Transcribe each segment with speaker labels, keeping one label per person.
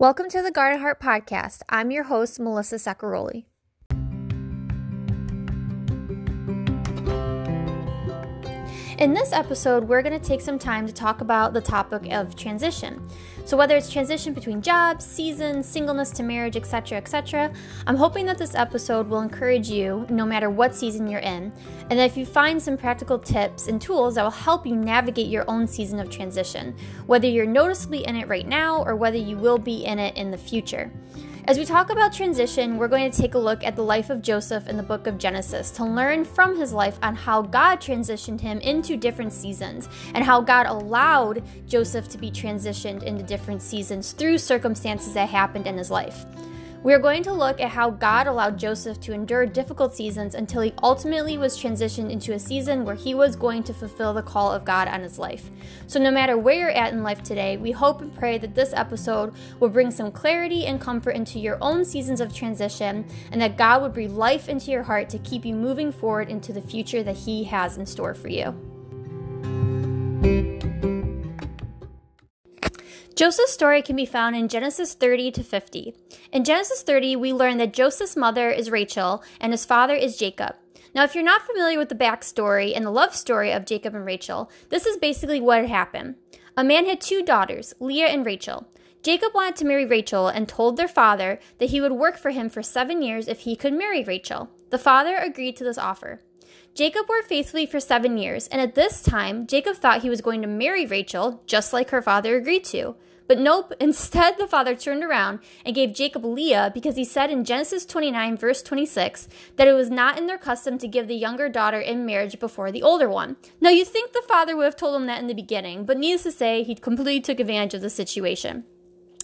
Speaker 1: Welcome to the Garden Heart Podcast. I'm your host, Melissa Saccaroli. In this episode, we're going to take some time to talk about the topic of transition. So, whether it's transition between jobs, seasons, singleness to marriage, etc., etc., I'm hoping that this episode will encourage you no matter what season you're in, and that if you find some practical tips and tools that will help you navigate your own season of transition, whether you're noticeably in it right now or whether you will be in it in the future. As we talk about transition, we're going to take a look at the life of Joseph in the book of Genesis to learn from his life on how God transitioned him into different seasons and how God allowed Joseph to be transitioned into different seasons through circumstances that happened in his life. We are going to look at how God allowed Joseph to endure difficult seasons until he ultimately was transitioned into a season where he was going to fulfill the call of God on his life. So, no matter where you're at in life today, we hope and pray that this episode will bring some clarity and comfort into your own seasons of transition and that God would breathe life into your heart to keep you moving forward into the future that He has in store for you. Joseph's story can be found in Genesis 30 to 50. In Genesis 30, we learn that Joseph's mother is Rachel and his father is Jacob. Now, if you're not familiar with the backstory and the love story of Jacob and Rachel, this is basically what happened. A man had two daughters, Leah and Rachel. Jacob wanted to marry Rachel and told their father that he would work for him for seven years if he could marry Rachel. The father agreed to this offer. Jacob worked faithfully for seven years, and at this time, Jacob thought he was going to marry Rachel, just like her father agreed to. But nope, instead the father turned around and gave Jacob Leah because he said in Genesis 29, verse 26, that it was not in their custom to give the younger daughter in marriage before the older one. Now you think the father would have told him that in the beginning, but needless to say, he completely took advantage of the situation.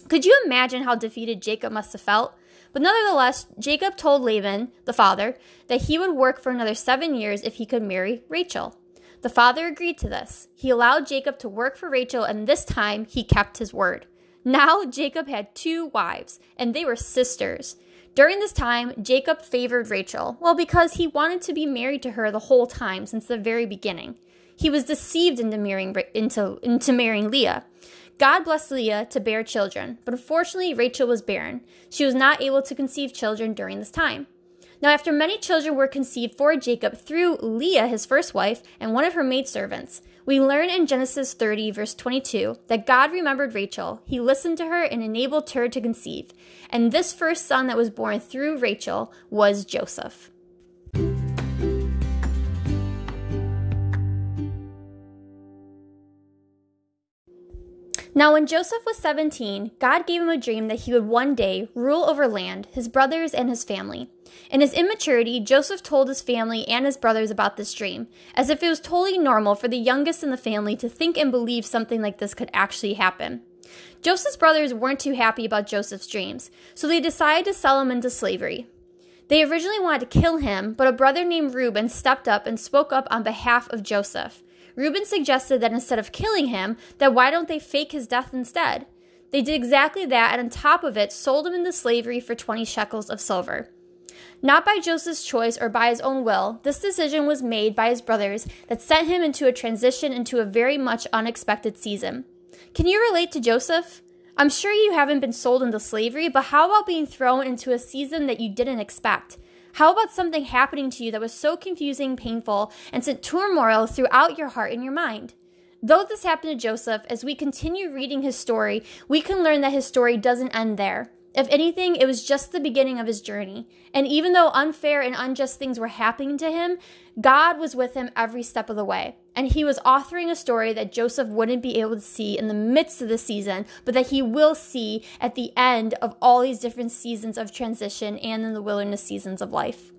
Speaker 1: Could you imagine how defeated Jacob must have felt? But nonetheless, Jacob told Laban, the father, that he would work for another seven years if he could marry Rachel. The father agreed to this. He allowed Jacob to work for Rachel, and this time he kept his word. Now Jacob had two wives, and they were sisters. During this time, Jacob favored Rachel, well, because he wanted to be married to her the whole time since the very beginning. He was deceived into marrying, into, into marrying Leah. God blessed Leah to bear children, but unfortunately, Rachel was barren. She was not able to conceive children during this time. Now, after many children were conceived for Jacob through Leah, his first wife, and one of her maidservants, we learn in Genesis 30, verse 22, that God remembered Rachel. He listened to her and enabled her to conceive. And this first son that was born through Rachel was Joseph. Now, when Joseph was 17, God gave him a dream that he would one day rule over land, his brothers, and his family. In his immaturity, Joseph told his family and his brothers about this dream, as if it was totally normal for the youngest in the family to think and believe something like this could actually happen. Joseph's brothers weren't too happy about Joseph's dreams, so they decided to sell him into slavery. They originally wanted to kill him, but a brother named Reuben stepped up and spoke up on behalf of Joseph. Reuben suggested that instead of killing him, that why don't they fake his death instead? They did exactly that, and on top of it, sold him into slavery for 20 shekels of silver. Not by Joseph's choice or by his own will, this decision was made by his brothers that sent him into a transition into a very much unexpected season. Can you relate to Joseph? I'm sure you haven't been sold into slavery, but how about being thrown into a season that you didn't expect? How about something happening to you that was so confusing, painful, and sent turmoil throughout your heart and your mind? Though this happened to Joseph, as we continue reading his story, we can learn that his story doesn't end there. If anything, it was just the beginning of his journey. And even though unfair and unjust things were happening to him, God was with him every step of the way. And he was authoring a story that Joseph wouldn't be able to see in the midst of the season, but that he will see at the end of all these different seasons of transition and in the wilderness seasons of life.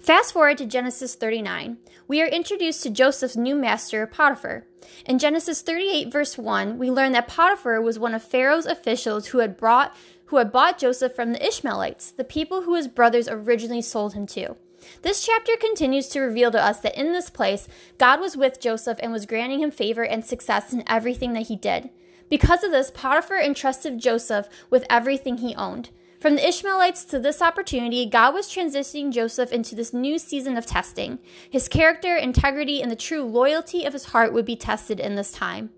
Speaker 1: Fast forward to Genesis 39. We are introduced to Joseph's new master, Potiphar. In Genesis 38, verse 1, we learn that Potiphar was one of Pharaoh's officials who had brought who had bought Joseph from the Ishmaelites, the people who his brothers originally sold him to. This chapter continues to reveal to us that in this place, God was with Joseph and was granting him favor and success in everything that he did. Because of this, Potiphar entrusted Joseph with everything he owned. From the Ishmaelites to this opportunity, God was transitioning Joseph into this new season of testing. His character, integrity, and the true loyalty of his heart would be tested in this time.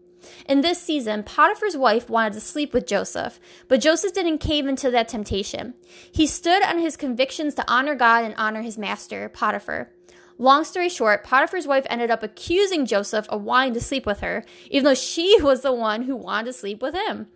Speaker 1: In this season, Potiphar's wife wanted to sleep with Joseph, but Joseph didn't cave into that temptation. He stood on his convictions to honor God and honor his master, Potiphar. Long story short, Potiphar's wife ended up accusing Joseph of wanting to sleep with her, even though she was the one who wanted to sleep with him.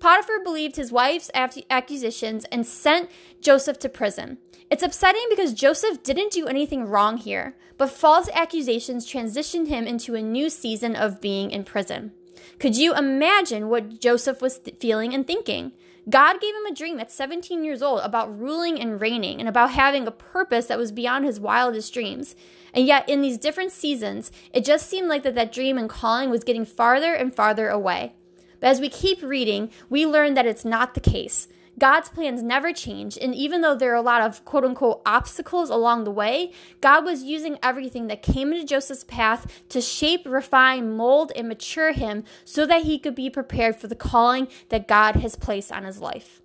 Speaker 1: Potiphar believed his wife's accusations and sent Joseph to prison. It's upsetting because Joseph didn't do anything wrong here, but false accusations transitioned him into a new season of being in prison. Could you imagine what Joseph was th- feeling and thinking? God gave him a dream at 17 years old about ruling and reigning and about having a purpose that was beyond his wildest dreams. And yet, in these different seasons, it just seemed like that, that dream and calling was getting farther and farther away. But as we keep reading, we learn that it's not the case. God's plans never change. And even though there are a lot of quote unquote obstacles along the way, God was using everything that came into Joseph's path to shape, refine, mold, and mature him so that he could be prepared for the calling that God has placed on his life.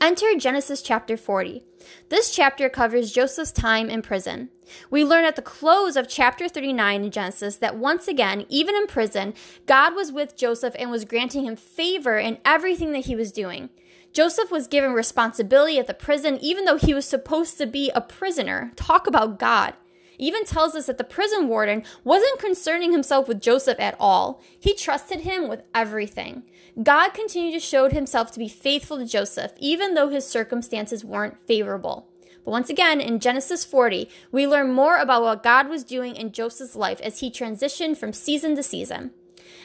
Speaker 1: Enter Genesis chapter 40. This chapter covers Joseph's time in prison. We learn at the close of chapter 39 in Genesis that once again, even in prison, God was with Joseph and was granting him favor in everything that he was doing. Joseph was given responsibility at the prison, even though he was supposed to be a prisoner. Talk about God even tells us that the prison warden wasn't concerning himself with Joseph at all. He trusted him with everything. God continued to show himself to be faithful to Joseph, even though his circumstances weren't favorable. But once again, in Genesis 40, we learn more about what God was doing in Joseph's life as he transitioned from season to season.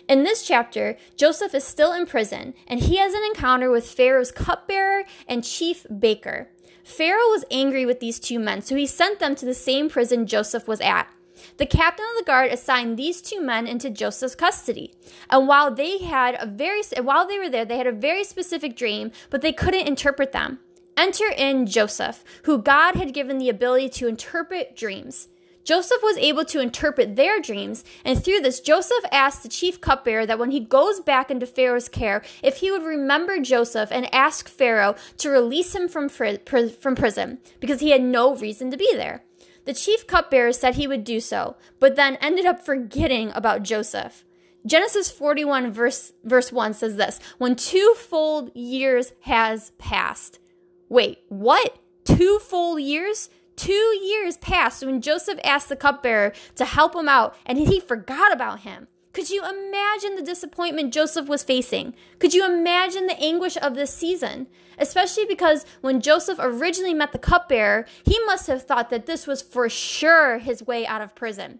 Speaker 1: In this chapter, Joseph is still in prison, and he has an encounter with Pharaoh's cupbearer and chief baker. Pharaoh was angry with these two men, so he sent them to the same prison Joseph was at. The captain of the guard assigned these two men into Joseph's custody. And while they had a very while they were there, they had a very specific dream, but they couldn't interpret them. Enter in Joseph, who God had given the ability to interpret dreams. Joseph was able to interpret their dreams, and through this, Joseph asked the chief cupbearer that when he goes back into Pharaoh's care, if he would remember Joseph and ask Pharaoh to release him from, fr- pr- from prison, because he had no reason to be there. The chief cupbearer said he would do so, but then ended up forgetting about Joseph. Genesis 41 verse, verse 1 says this, when two full years has passed. Wait, what? Two full years? Two years passed when Joseph asked the cupbearer to help him out and he forgot about him. Could you imagine the disappointment Joseph was facing? Could you imagine the anguish of this season? Especially because when Joseph originally met the cupbearer, he must have thought that this was for sure his way out of prison.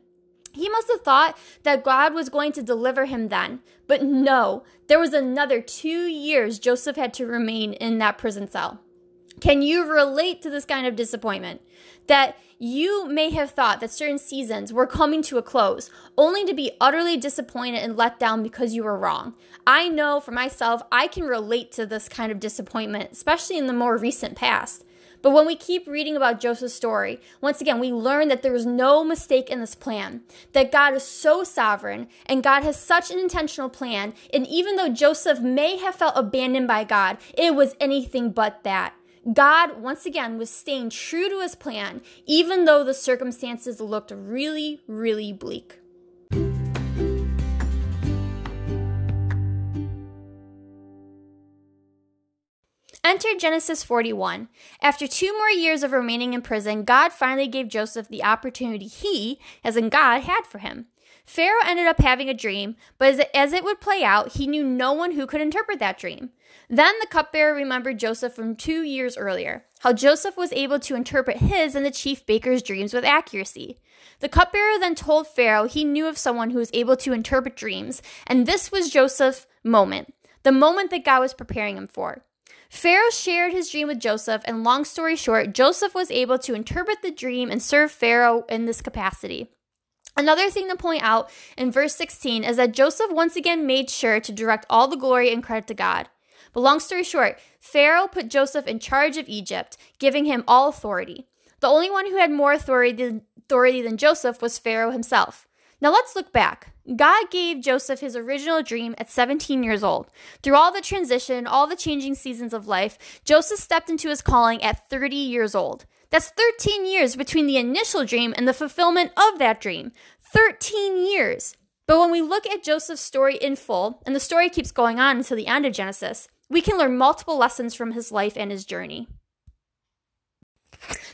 Speaker 1: He must have thought that God was going to deliver him then. But no, there was another two years Joseph had to remain in that prison cell. Can you relate to this kind of disappointment? That you may have thought that certain seasons were coming to a close, only to be utterly disappointed and let down because you were wrong. I know for myself, I can relate to this kind of disappointment, especially in the more recent past. But when we keep reading about Joseph's story, once again, we learn that there is no mistake in this plan, that God is so sovereign and God has such an intentional plan. And even though Joseph may have felt abandoned by God, it was anything but that. God, once again, was staying true to his plan, even though the circumstances looked really, really bleak. Enter Genesis 41. After two more years of remaining in prison, God finally gave Joseph the opportunity he, as in God, had for him. Pharaoh ended up having a dream, but as it, would play out, he knew no one who could interpret that dream. Then the cupbearer remembered Joseph from two years earlier, how Joseph was able to interpret his and the chief baker's dreams with accuracy. The cupbearer then told Pharaoh he knew of someone who was able to interpret dreams, and this was Joseph's moment, the moment that God was preparing him for. Pharaoh shared his dream with Joseph, and long story short, Joseph was able to interpret the dream and serve Pharaoh in this capacity. Another thing to point out in verse 16 is that Joseph once again made sure to direct all the glory and credit to God. But long story short, Pharaoh put Joseph in charge of Egypt, giving him all authority. The only one who had more authority than, authority than Joseph was Pharaoh himself. Now let's look back. God gave Joseph his original dream at 17 years old. Through all the transition, all the changing seasons of life, Joseph stepped into his calling at 30 years old. That's 13 years between the initial dream and the fulfillment of that dream. 13 years. But when we look at Joseph's story in full, and the story keeps going on until the end of Genesis, we can learn multiple lessons from his life and his journey.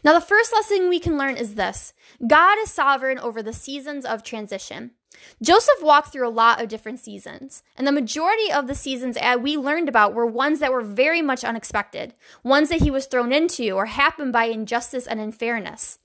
Speaker 1: Now, the first lesson we can learn is this God is sovereign over the seasons of transition. Joseph walked through a lot of different seasons, and the majority of the seasons uh, we learned about were ones that were very much unexpected, ones that he was thrown into or happened by injustice and unfairness.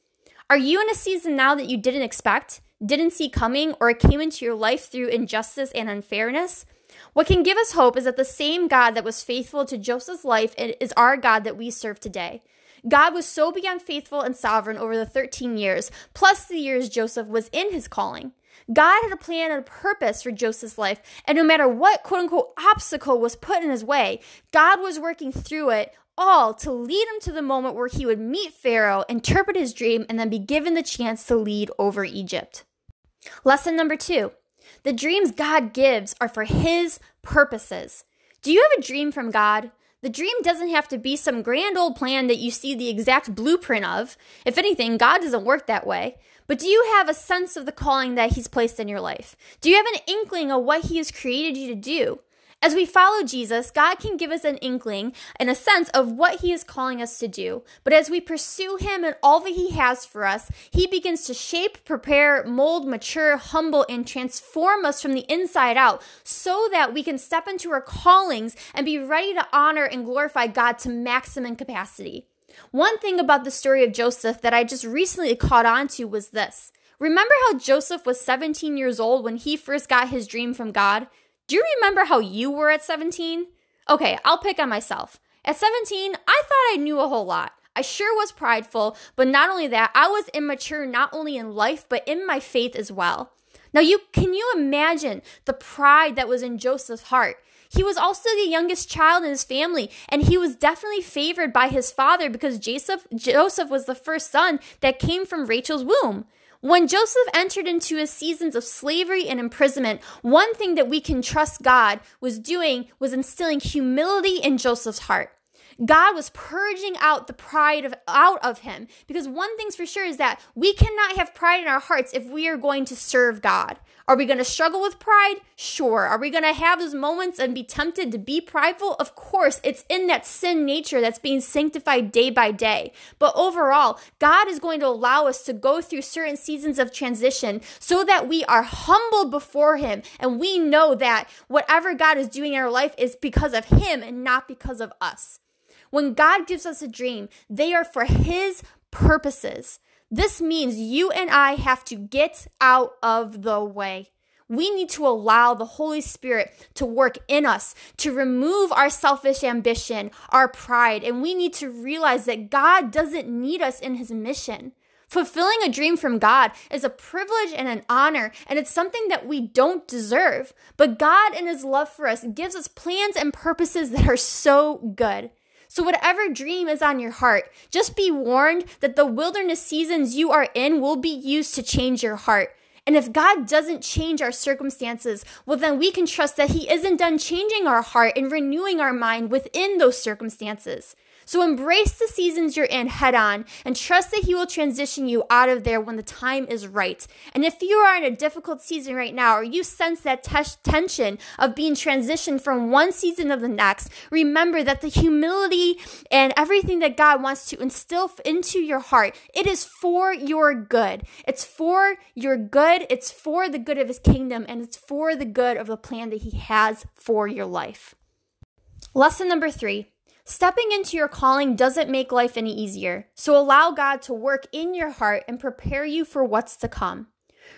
Speaker 1: Are you in a season now that you didn't expect, didn't see coming, or it came into your life through injustice and unfairness? What can give us hope is that the same God that was faithful to Joseph's life is our God that we serve today. God was so beyond faithful and sovereign over the 13 years, plus the years Joseph was in his calling. God had a plan and a purpose for Joseph's life, and no matter what quote unquote obstacle was put in his way, God was working through it all to lead him to the moment where he would meet Pharaoh, interpret his dream, and then be given the chance to lead over Egypt. Lesson number two the dreams God gives are for his purposes. Do you have a dream from God? The dream doesn't have to be some grand old plan that you see the exact blueprint of. If anything, God doesn't work that way. But do you have a sense of the calling that He's placed in your life? Do you have an inkling of what He has created you to do? As we follow Jesus, God can give us an inkling and a sense of what He is calling us to do. But as we pursue Him and all that He has for us, He begins to shape, prepare, mold, mature, humble, and transform us from the inside out so that we can step into our callings and be ready to honor and glorify God to maximum capacity. One thing about the story of Joseph that I just recently caught on to was this. Remember how Joseph was 17 years old when he first got his dream from God? Do you remember how you were at 17? Okay, I'll pick on myself. At 17, I thought I knew a whole lot. I sure was prideful, but not only that, I was immature not only in life, but in my faith as well. Now, you can you imagine the pride that was in Joseph's heart? He was also the youngest child in his family, and he was definitely favored by his father because Joseph, Joseph was the first son that came from Rachel's womb. When Joseph entered into his seasons of slavery and imprisonment, one thing that we can trust God was doing was instilling humility in Joseph's heart. God was purging out the pride of, out of him because one thing's for sure is that we cannot have pride in our hearts if we are going to serve God. Are we going to struggle with pride? Sure. Are we going to have those moments and be tempted to be prideful? Of course. It's in that sin nature that's being sanctified day by day. But overall, God is going to allow us to go through certain seasons of transition so that we are humbled before Him and we know that whatever God is doing in our life is because of Him and not because of us. When God gives us a dream, they are for His purposes. This means you and I have to get out of the way. We need to allow the Holy Spirit to work in us, to remove our selfish ambition, our pride, and we need to realize that God doesn't need us in His mission. Fulfilling a dream from God is a privilege and an honor, and it's something that we don't deserve. But God, in His love for us, gives us plans and purposes that are so good. So, whatever dream is on your heart, just be warned that the wilderness seasons you are in will be used to change your heart. And if God doesn't change our circumstances, well, then we can trust that He isn't done changing our heart and renewing our mind within those circumstances. So embrace the seasons you're in head on and trust that He will transition you out of there when the time is right. And if you are in a difficult season right now or you sense that t- tension of being transitioned from one season of the next, remember that the humility and everything that God wants to instill into your heart, it is for your good. It's for your good. It's for the good of His kingdom and it's for the good of the plan that He has for your life. Lesson number three Stepping into your calling doesn't make life any easier, so allow God to work in your heart and prepare you for what's to come.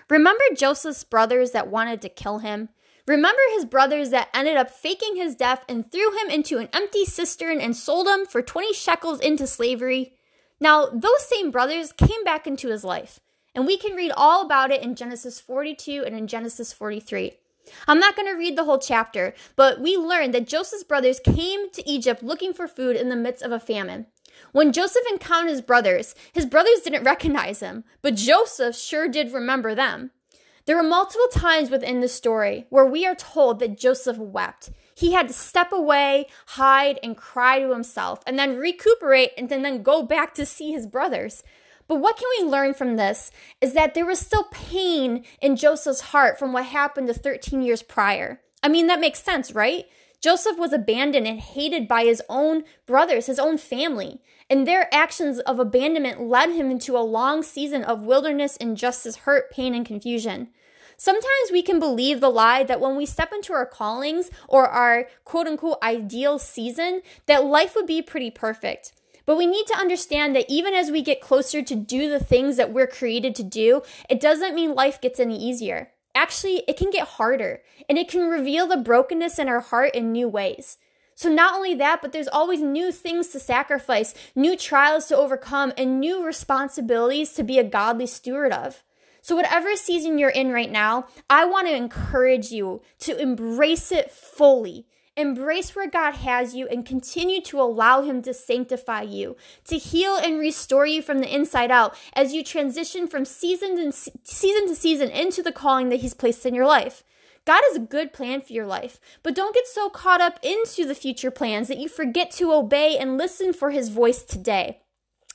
Speaker 1: Remember Joseph's brothers that wanted to kill him? Remember his brothers that ended up faking his death and threw him into an empty cistern and sold him for 20 shekels into slavery? Now, those same brothers came back into his life, and we can read all about it in Genesis 42 and in Genesis 43. I'm not going to read the whole chapter, but we learn that Joseph's brothers came to Egypt looking for food in the midst of a famine. When Joseph encountered his brothers, his brothers didn't recognize him, but Joseph sure did remember them. There are multiple times within the story where we are told that Joseph wept. He had to step away, hide, and cry to himself, and then recuperate and then, then go back to see his brothers. But what can we learn from this is that there was still pain in Joseph's heart from what happened to 13 years prior. I mean, that makes sense, right? Joseph was abandoned and hated by his own brothers, his own family, and their actions of abandonment led him into a long season of wilderness, injustice, hurt, pain, and confusion. Sometimes we can believe the lie that when we step into our callings or our quote unquote ideal season, that life would be pretty perfect. But we need to understand that even as we get closer to do the things that we're created to do, it doesn't mean life gets any easier. Actually, it can get harder and it can reveal the brokenness in our heart in new ways. So, not only that, but there's always new things to sacrifice, new trials to overcome, and new responsibilities to be a godly steward of. So, whatever season you're in right now, I want to encourage you to embrace it fully. Embrace where God has you and continue to allow Him to sanctify you, to heal and restore you from the inside out as you transition from season to season to season into the calling that He's placed in your life. God has a good plan for your life, but don't get so caught up into the future plans that you forget to obey and listen for His voice today.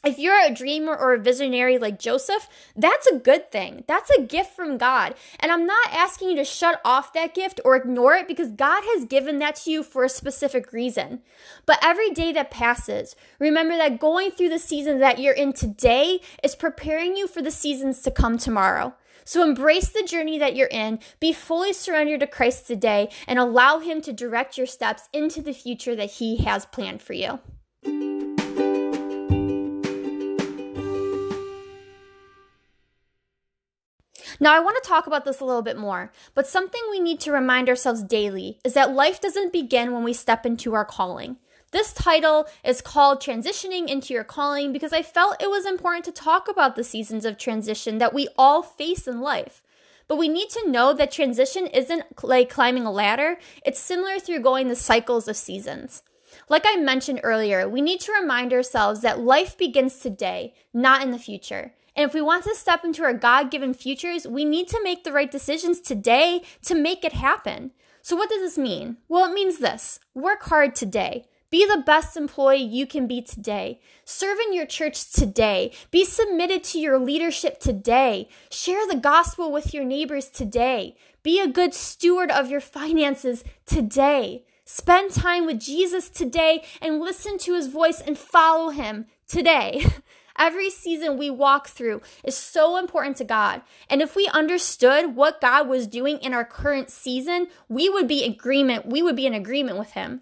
Speaker 1: If you're a dreamer or a visionary like Joseph, that's a good thing. That's a gift from God. And I'm not asking you to shut off that gift or ignore it because God has given that to you for a specific reason. But every day that passes, remember that going through the season that you're in today is preparing you for the seasons to come tomorrow. So embrace the journey that you're in, be fully surrendered to Christ today, and allow Him to direct your steps into the future that He has planned for you. Now, I want to talk about this a little bit more, but something we need to remind ourselves daily is that life doesn't begin when we step into our calling. This title is called Transitioning into Your Calling because I felt it was important to talk about the seasons of transition that we all face in life. But we need to know that transition isn't like climbing a ladder, it's similar through going the cycles of seasons. Like I mentioned earlier, we need to remind ourselves that life begins today, not in the future. And if we want to step into our God given futures, we need to make the right decisions today to make it happen. So, what does this mean? Well, it means this work hard today. Be the best employee you can be today. Serve in your church today. Be submitted to your leadership today. Share the gospel with your neighbors today. Be a good steward of your finances today. Spend time with Jesus today and listen to his voice and follow him today. Every season we walk through is so important to God. And if we understood what God was doing in our current season, we would be agreement, we would be in agreement with him.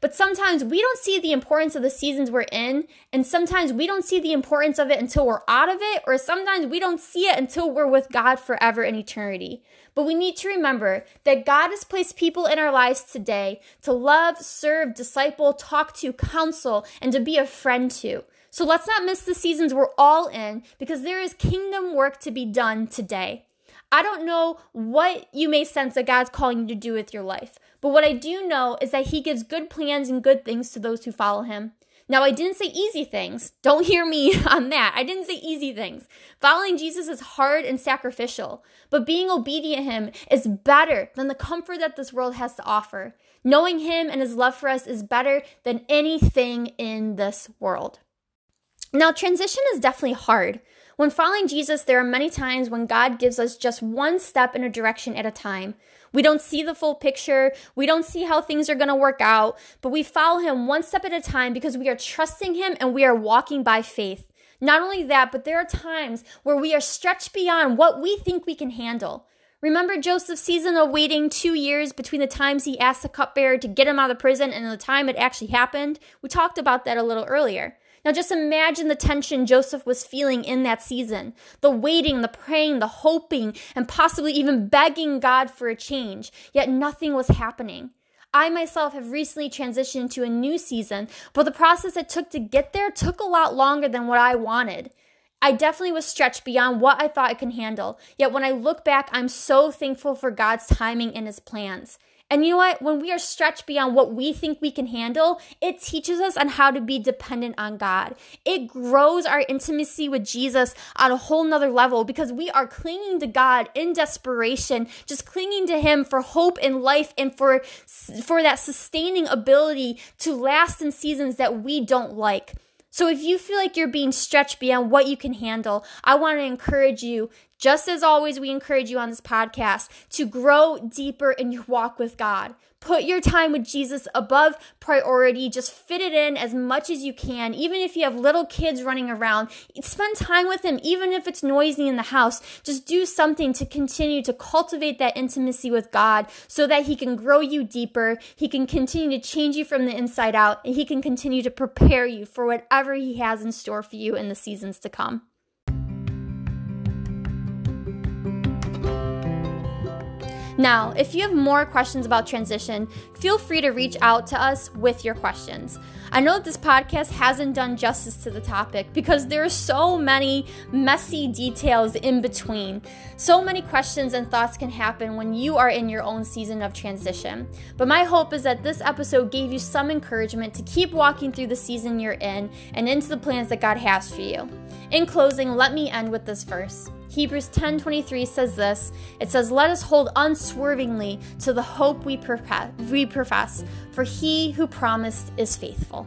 Speaker 1: But sometimes we don't see the importance of the seasons we're in, and sometimes we don't see the importance of it until we're out of it, or sometimes we don't see it until we're with God forever in eternity. But we need to remember that God has placed people in our lives today to love, serve, disciple, talk to, counsel, and to be a friend to. So let's not miss the seasons we're all in because there is kingdom work to be done today. I don't know what you may sense that God's calling you to do with your life, but what I do know is that He gives good plans and good things to those who follow Him. Now, I didn't say easy things. Don't hear me on that. I didn't say easy things. Following Jesus is hard and sacrificial, but being obedient to Him is better than the comfort that this world has to offer. Knowing Him and His love for us is better than anything in this world. Now, transition is definitely hard. When following Jesus, there are many times when God gives us just one step in a direction at a time. We don't see the full picture. We don't see how things are going to work out, but we follow Him one step at a time because we are trusting Him and we are walking by faith. Not only that, but there are times where we are stretched beyond what we think we can handle. Remember Joseph's season of waiting two years between the times he asked the cupbearer to get him out of prison and the time it actually happened? We talked about that a little earlier. Now just imagine the tension Joseph was feeling in that season the waiting, the praying, the hoping, and possibly even begging God for a change, yet nothing was happening. I myself have recently transitioned to a new season, but the process it took to get there took a lot longer than what I wanted. I definitely was stretched beyond what I thought I could handle. Yet when I look back, I'm so thankful for God's timing and his plans. And you know what? When we are stretched beyond what we think we can handle, it teaches us on how to be dependent on God. It grows our intimacy with Jesus on a whole nother level because we are clinging to God in desperation, just clinging to Him for hope in life and for, for that sustaining ability to last in seasons that we don't like. So if you feel like you're being stretched beyond what you can handle, I want to encourage you, just as always, we encourage you on this podcast, to grow deeper in your walk with God. Put your time with Jesus above priority. Just fit it in as much as you can. Even if you have little kids running around, spend time with Him, even if it's noisy in the house. Just do something to continue to cultivate that intimacy with God so that He can grow you deeper. He can continue to change you from the inside out, and He can continue to prepare you for whatever He has in store for you in the seasons to come. Now, if you have more questions about transition, feel free to reach out to us with your questions. I know that this podcast hasn't done justice to the topic because there are so many messy details in between. So many questions and thoughts can happen when you are in your own season of transition. But my hope is that this episode gave you some encouragement to keep walking through the season you're in and into the plans that God has for you. In closing, let me end with this verse. Hebrews 10:23 says this. It says, "Let us hold unswervingly to the hope we we profess, for he who promised is faithful."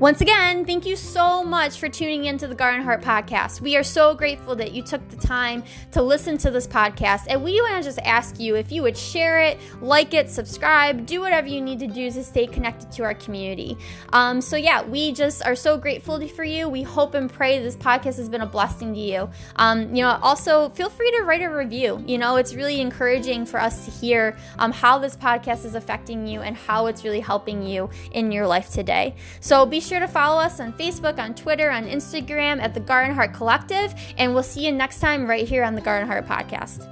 Speaker 1: Once again, thank you so much for tuning into the Garden Heart podcast. We are so grateful that you took the time to listen to this podcast. And we want to just ask you if you would share it, like it, subscribe, do whatever you need to do to stay connected to our community. Um, so, yeah, we just are so grateful for you. We hope and pray this podcast has been a blessing to you. Um, you know, also feel free to write a review. You know, it's really encouraging for us to hear um, how this podcast is affecting you and how it's really helping you in your life today. So, be sure to follow us on Facebook, on Twitter, on Instagram at the Garden Heart Collective, and we'll see you next time right here on the Garden Heart Podcast.